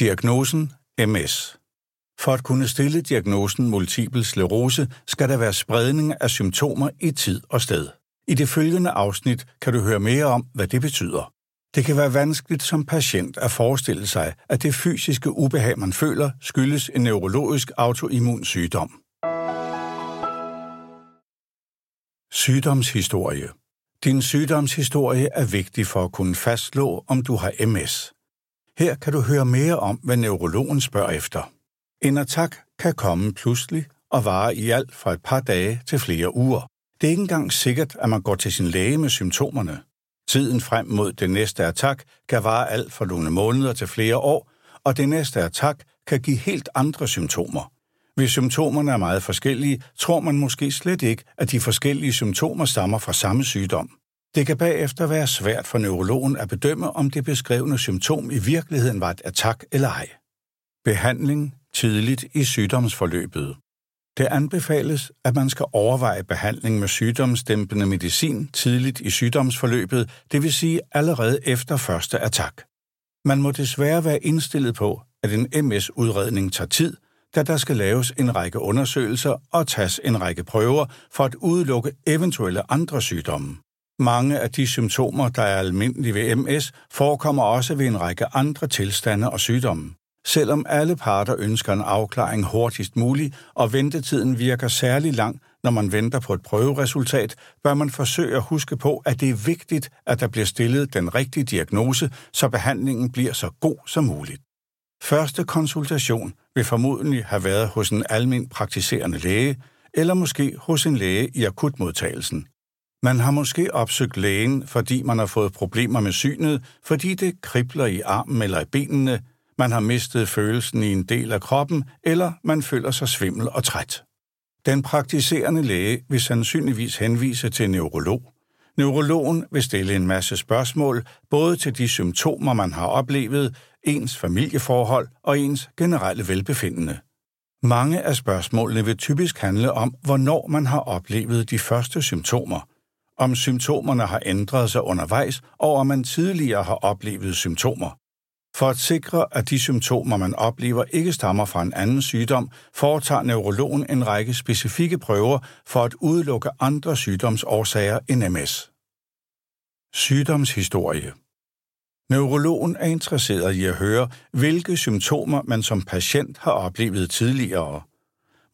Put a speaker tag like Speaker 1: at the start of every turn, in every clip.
Speaker 1: Diagnosen MS. For at kunne stille diagnosen multiple sklerose, skal der være spredning af symptomer i tid og sted. I det følgende afsnit kan du høre mere om, hvad det betyder. Det kan være vanskeligt som patient at forestille sig, at det fysiske ubehag, man føler, skyldes en neurologisk autoimmun sygdom. Sygdomshistorie Din sygdomshistorie er vigtig for at kunne fastslå, om du har MS. Her kan du høre mere om, hvad neurologen spørger efter. En attack kan komme pludselig og vare i alt fra et par dage til flere uger. Det er ikke engang sikkert, at man går til sin læge med symptomerne. Tiden frem mod det næste attack kan vare alt fra nogle måneder til flere år, og det næste attack kan give helt andre symptomer. Hvis symptomerne er meget forskellige, tror man måske slet ikke, at de forskellige symptomer stammer fra samme sygdom. Det kan bagefter være svært for neurologen at bedømme, om det beskrevne symptom i virkeligheden var et attack eller ej. Behandling tidligt i sygdomsforløbet. Det anbefales, at man skal overveje behandling med sygdomsdæmpende medicin tidligt i sygdomsforløbet, det vil sige allerede efter første attack. Man må desværre være indstillet på, at en MS-udredning tager tid, da der skal laves en række undersøgelser og tages en række prøver for at udelukke eventuelle andre sygdomme. Mange af de symptomer, der er almindelige ved MS, forekommer også ved en række andre tilstande og sygdomme. Selvom alle parter ønsker en afklaring hurtigst muligt, og ventetiden virker særlig lang, når man venter på et prøveresultat, bør man forsøge at huske på, at det er vigtigt, at der bliver stillet den rigtige diagnose, så behandlingen bliver så god som muligt. Første konsultation vil formodentlig have været hos en almen praktiserende læge, eller måske hos en læge i akutmodtagelsen. Man har måske opsøgt lægen, fordi man har fået problemer med synet, fordi det kribler i armen eller i benene, man har mistet følelsen i en del af kroppen, eller man føler sig svimmel og træt. Den praktiserende læge vil sandsynligvis henvise til en neurolog. Neurologen vil stille en masse spørgsmål, både til de symptomer, man har oplevet, ens familieforhold og ens generelle velbefindende. Mange af spørgsmålene vil typisk handle om, hvornår man har oplevet de første symptomer, om symptomerne har ændret sig undervejs, og om man tidligere har oplevet symptomer. For at sikre, at de symptomer, man oplever, ikke stammer fra en anden sygdom, foretager neurologen en række specifikke prøver for at udelukke andre sygdomsårsager end MS. Sygdomshistorie Neurologen er interesseret i at høre, hvilke symptomer man som patient har oplevet tidligere.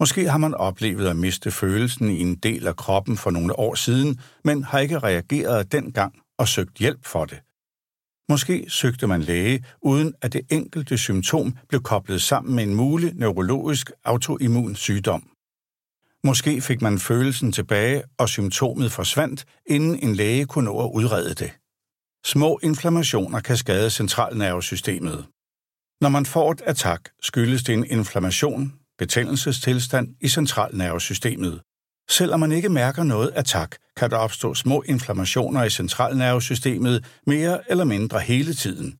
Speaker 1: Måske har man oplevet at miste følelsen i en del af kroppen for nogle år siden, men har ikke reageret dengang og søgt hjælp for det. Måske søgte man læge, uden at det enkelte symptom blev koblet sammen med en mulig neurologisk autoimmun sygdom. Måske fik man følelsen tilbage, og symptomet forsvandt, inden en læge kunne nå at udrede det. Små inflammationer kan skade centralnervesystemet. Når man får et attack, skyldes det en inflammation, betændelsestilstand i centralnervesystemet. Selvom man ikke mærker noget attack, kan der opstå små inflammationer i centralnervesystemet mere eller mindre hele tiden.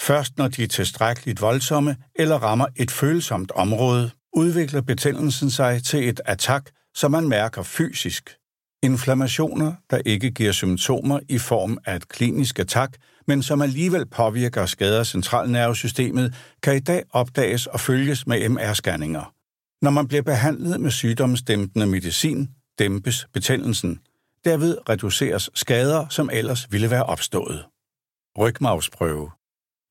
Speaker 1: Først når de er tilstrækkeligt voldsomme eller rammer et følsomt område, udvikler betændelsen sig til et attack, som man mærker fysisk. Inflammationer, der ikke giver symptomer i form af et klinisk attack, men som alligevel påvirker og skader centralnervesystemet, kan i dag opdages og følges med MR-scanninger. Når man bliver behandlet med sygdomsdæmpende medicin, dæmpes betændelsen. Derved reduceres skader, som ellers ville være opstået. Rygmavsprøve.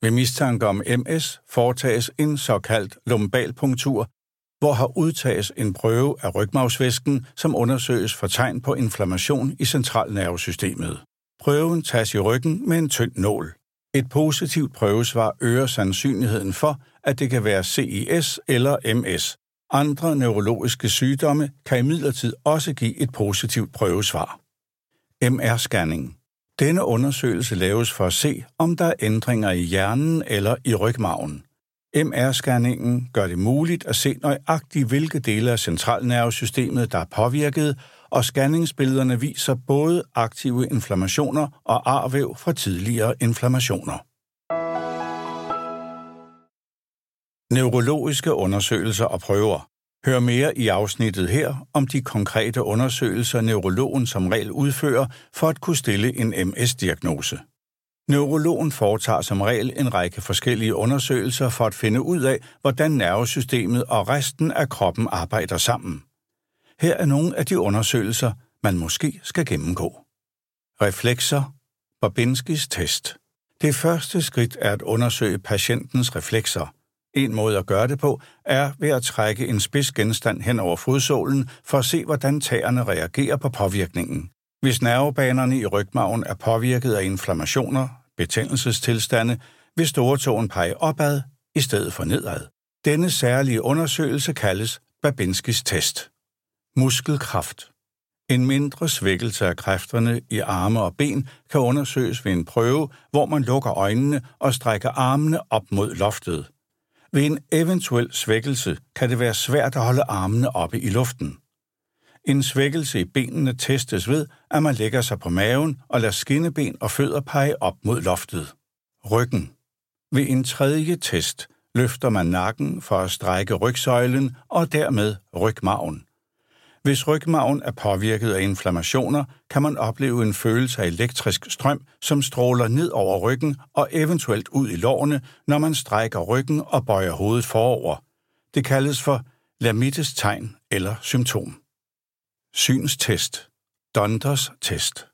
Speaker 1: Ved mistanke om MS foretages en såkaldt lumbalpunktur, hvor har udtages en prøve af rygmavsvæsken, som undersøges for tegn på inflammation i centralnervesystemet. Prøven tages i ryggen med en tynd nål. Et positivt prøvesvar øger sandsynligheden for, at det kan være CIS eller MS, andre neurologiske sygdomme kan imidlertid også give et positivt prøvesvar. MR-scanning. Denne undersøgelse laves for at se, om der er ændringer i hjernen eller i rygmagen. MR-scanningen gør det muligt at se nøjagtigt, hvilke dele af centralnervesystemet, der er påvirket, og scanningsbillederne viser både aktive inflammationer og arvæv fra tidligere inflammationer. Neurologiske undersøgelser og prøver. Hør mere i afsnittet her om de konkrete undersøgelser, neurologen som regel udfører for at kunne stille en MS-diagnose. Neurologen foretager som regel en række forskellige undersøgelser for at finde ud af, hvordan nervesystemet og resten af kroppen arbejder sammen. Her er nogle af de undersøgelser, man måske skal gennemgå. Reflekser. Babinskis test. Det første skridt er at undersøge patientens reflekser. En måde at gøre det på er ved at trække en spids genstand hen over fodsålen for at se, hvordan tæerne reagerer på påvirkningen. Hvis nervebanerne i rygmagen er påvirket af inflammationer, betændelsestilstande, vil storetåen pege opad i stedet for nedad. Denne særlige undersøgelse kaldes Babinskis test. Muskelkraft. En mindre svækkelse af kræfterne i arme og ben kan undersøges ved en prøve, hvor man lukker øjnene og strækker armene op mod loftet. Ved en eventuel svækkelse kan det være svært at holde armene oppe i luften. En svækkelse i benene testes ved, at man lægger sig på maven og lader skinneben og fødder pege op mod loftet. Ryggen. Ved en tredje test løfter man nakken for at strække rygsøjlen og dermed rygmagen. Hvis rygmagen er påvirket af inflammationer, kan man opleve en følelse af elektrisk strøm, som stråler ned over ryggen og eventuelt ud i lårene, når man strækker ryggen og bøjer hovedet forover. Det kaldes for Lamittes tegn eller symptom. Synstest. Donders test.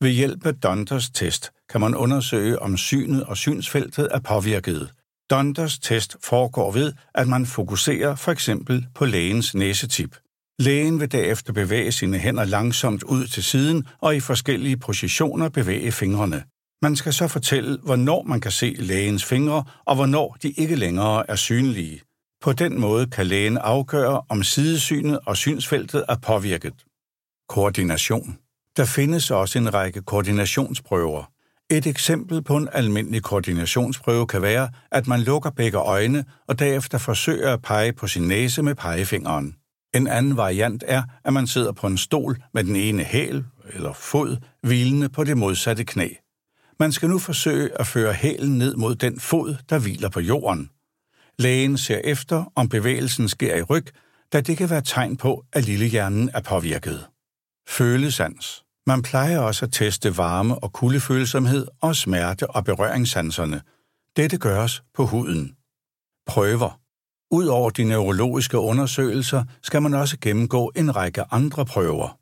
Speaker 1: Ved hjælp af Donders test kan man undersøge, om synet og synsfeltet er påvirket. Donders test foregår ved, at man fokuserer for eksempel på lægens næsetip. Lægen vil derefter bevæge sine hænder langsomt ud til siden og i forskellige positioner bevæge fingrene. Man skal så fortælle, hvornår man kan se lægens fingre, og hvornår de ikke længere er synlige. På den måde kan lægen afgøre, om sidesynet og synsfeltet er påvirket. Koordination. Der findes også en række koordinationsprøver. Et eksempel på en almindelig koordinationsprøve kan være, at man lukker begge øjne og derefter forsøger at pege på sin næse med pegefingeren. En anden variant er, at man sidder på en stol med den ene hæl eller fod hvilende på det modsatte knæ. Man skal nu forsøge at føre hælen ned mod den fod, der hviler på jorden. Lægen ser efter, om bevægelsen sker i ryg, da det kan være tegn på, at lillehjernen er påvirket. Følesans. Man plejer også at teste varme- og kuldefølsomhed og smerte- og berøringssanserne. Dette gøres på huden. Prøver. Udover de neurologiske undersøgelser skal man også gennemgå en række andre prøver.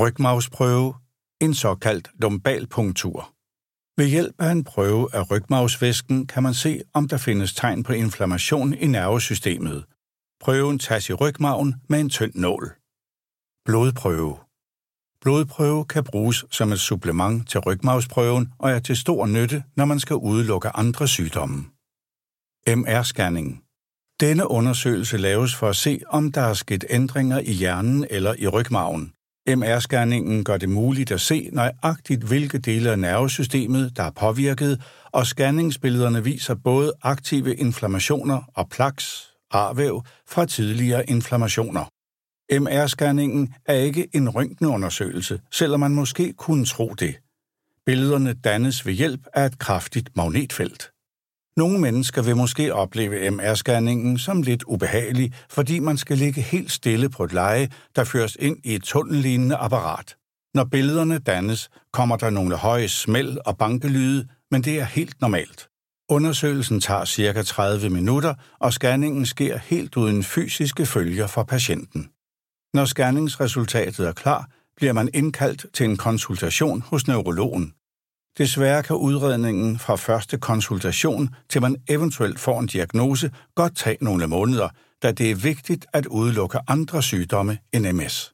Speaker 1: Rygmavsprøve, en såkaldt lumbalpunktur. Ved hjælp af en prøve af rygmavsvæsken kan man se, om der findes tegn på inflammation i nervesystemet. Prøven tages i rygmagen med en tynd nål. Blodprøve. Blodprøve kan bruges som et supplement til rygmavsprøven og er til stor nytte, når man skal udelukke andre sygdomme. MR-scanning. Denne undersøgelse laves for at se, om der er sket ændringer i hjernen eller i rygmagen. MR-scanningen gør det muligt at se nøjagtigt, hvilke dele af nervesystemet, der er påvirket, og scanningsbillederne viser både aktive inflammationer og plaks, arvæv fra tidligere inflammationer. MR-scanningen er ikke en røntgenundersøgelse, selvom man måske kunne tro det. Billederne dannes ved hjælp af et kraftigt magnetfelt. Nogle mennesker vil måske opleve MR-scanningen som lidt ubehagelig, fordi man skal ligge helt stille på et leje, der føres ind i et tunnellignende apparat. Når billederne dannes, kommer der nogle høje smæld og bankelyde, men det er helt normalt. Undersøgelsen tager ca. 30 minutter, og scanningen sker helt uden fysiske følger for patienten. Når scanningsresultatet er klar, bliver man indkaldt til en konsultation hos neurologen. Desværre kan udredningen fra første konsultation til man eventuelt får en diagnose godt tage nogle måneder, da det er vigtigt at udelukke andre sygdomme end MS.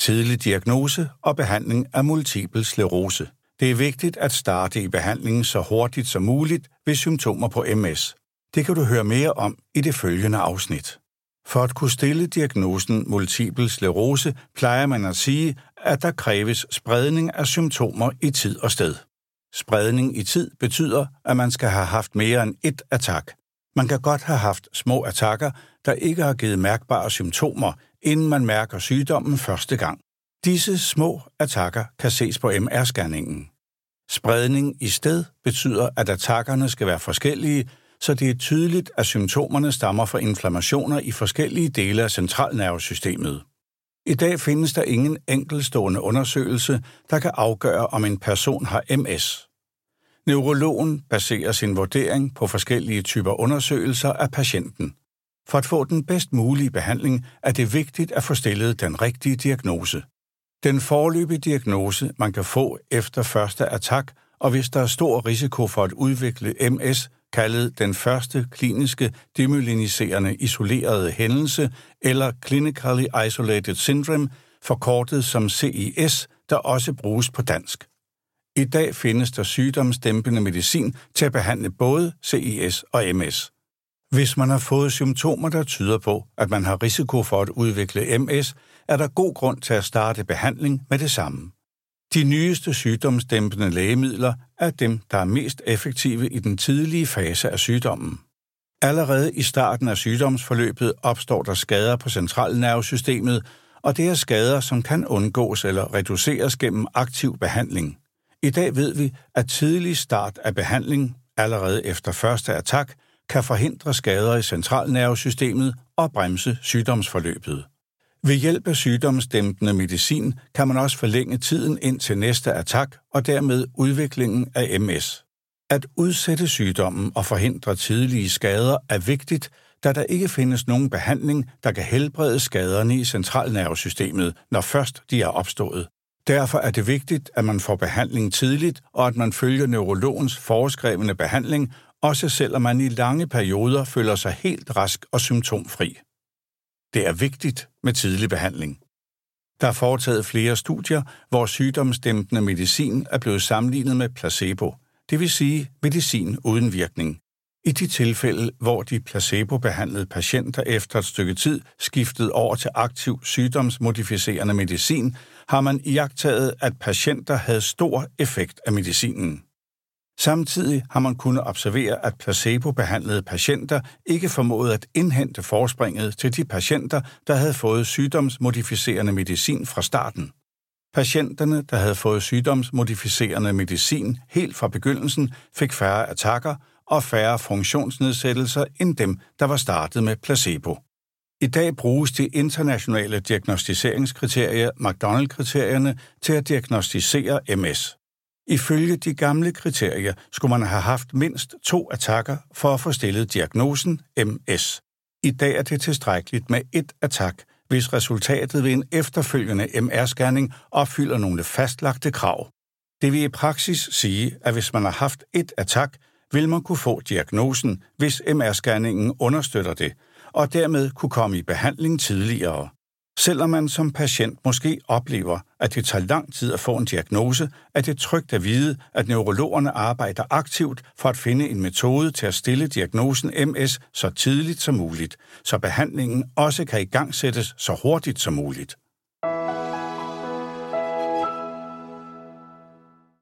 Speaker 1: Tidlig diagnose og behandling af multiple sklerose. Det er vigtigt at starte i behandlingen så hurtigt som muligt ved symptomer på MS. Det kan du høre mere om i det følgende afsnit. For at kunne stille diagnosen multiple sklerose, plejer man at sige, at der kræves spredning af symptomer i tid og sted. Spredning i tid betyder, at man skal have haft mere end ét attack. Man kan godt have haft små attacker, der ikke har givet mærkbare symptomer, inden man mærker sygdommen første gang. Disse små attacker kan ses på MR-scanningen. Spredning i sted betyder, at attackerne skal være forskellige, så det er tydeligt, at symptomerne stammer fra inflammationer i forskellige dele af centralnervesystemet. I dag findes der ingen enkelstående undersøgelse, der kan afgøre, om en person har MS. Neurologen baserer sin vurdering på forskellige typer undersøgelser af patienten. For at få den bedst mulige behandling er det vigtigt at få stillet den rigtige diagnose. Den forløbige diagnose, man kan få efter første attack, og hvis der er stor risiko for at udvikle MS, kaldet den første kliniske demyeliniserende isolerede hændelse, eller Clinically Isolated Syndrome, forkortet som CIS, der også bruges på dansk. I dag findes der sygdomsdæmpende medicin til at behandle både CIS og MS. Hvis man har fået symptomer, der tyder på, at man har risiko for at udvikle MS, er der god grund til at starte behandling med det samme. De nyeste sygdomsdæmpende lægemidler er dem, der er mest effektive i den tidlige fase af sygdommen. Allerede i starten af sygdomsforløbet opstår der skader på centralnervesystemet, og det er skader, som kan undgås eller reduceres gennem aktiv behandling. I dag ved vi, at tidlig start af behandling, allerede efter første attack, kan forhindre skader i centralnervesystemet og bremse sygdomsforløbet. Ved hjælp af sygdomsdæmpende medicin kan man også forlænge tiden ind til næste attack og dermed udviklingen af MS. At udsætte sygdommen og forhindre tidlige skader er vigtigt, da der ikke findes nogen behandling, der kan helbrede skaderne i centralnervesystemet, når først de er opstået. Derfor er det vigtigt, at man får behandling tidligt, og at man følger neurologens foreskrevne behandling, også selvom man i lange perioder føler sig helt rask og symptomfri. Det er vigtigt med tidlig behandling. Der er foretaget flere studier, hvor sygdomsdæmpende medicin er blevet sammenlignet med placebo, det vil sige medicin uden virkning. I de tilfælde, hvor de placebo-behandlede patienter efter et stykke tid skiftede over til aktiv sygdomsmodificerende medicin, har man iagtaget, at patienter havde stor effekt af medicinen. Samtidig har man kunnet observere, at placebo-behandlede patienter ikke formåede at indhente forspringet til de patienter, der havde fået sygdomsmodificerende medicin fra starten. Patienterne, der havde fået sygdomsmodificerende medicin helt fra begyndelsen, fik færre attacker og færre funktionsnedsættelser end dem, der var startet med placebo. I dag bruges de internationale diagnostiseringskriterier, McDonald-kriterierne, til at diagnostisere MS. Ifølge de gamle kriterier skulle man have haft mindst to attacker for at få stillet diagnosen MS. I dag er det tilstrækkeligt med ét attack, hvis resultatet ved en efterfølgende MR-scanning opfylder nogle fastlagte krav. Det vil i praksis sige, at hvis man har haft et attack, vil man kunne få diagnosen, hvis MR-scanningen understøtter det, og dermed kunne komme i behandling tidligere. Selvom man som patient måske oplever, at det tager lang tid at få en diagnose, er det trygt at vide, at neurologerne arbejder aktivt for at finde en metode til at stille diagnosen MS så tidligt som muligt, så behandlingen også kan igangsættes så hurtigt som muligt.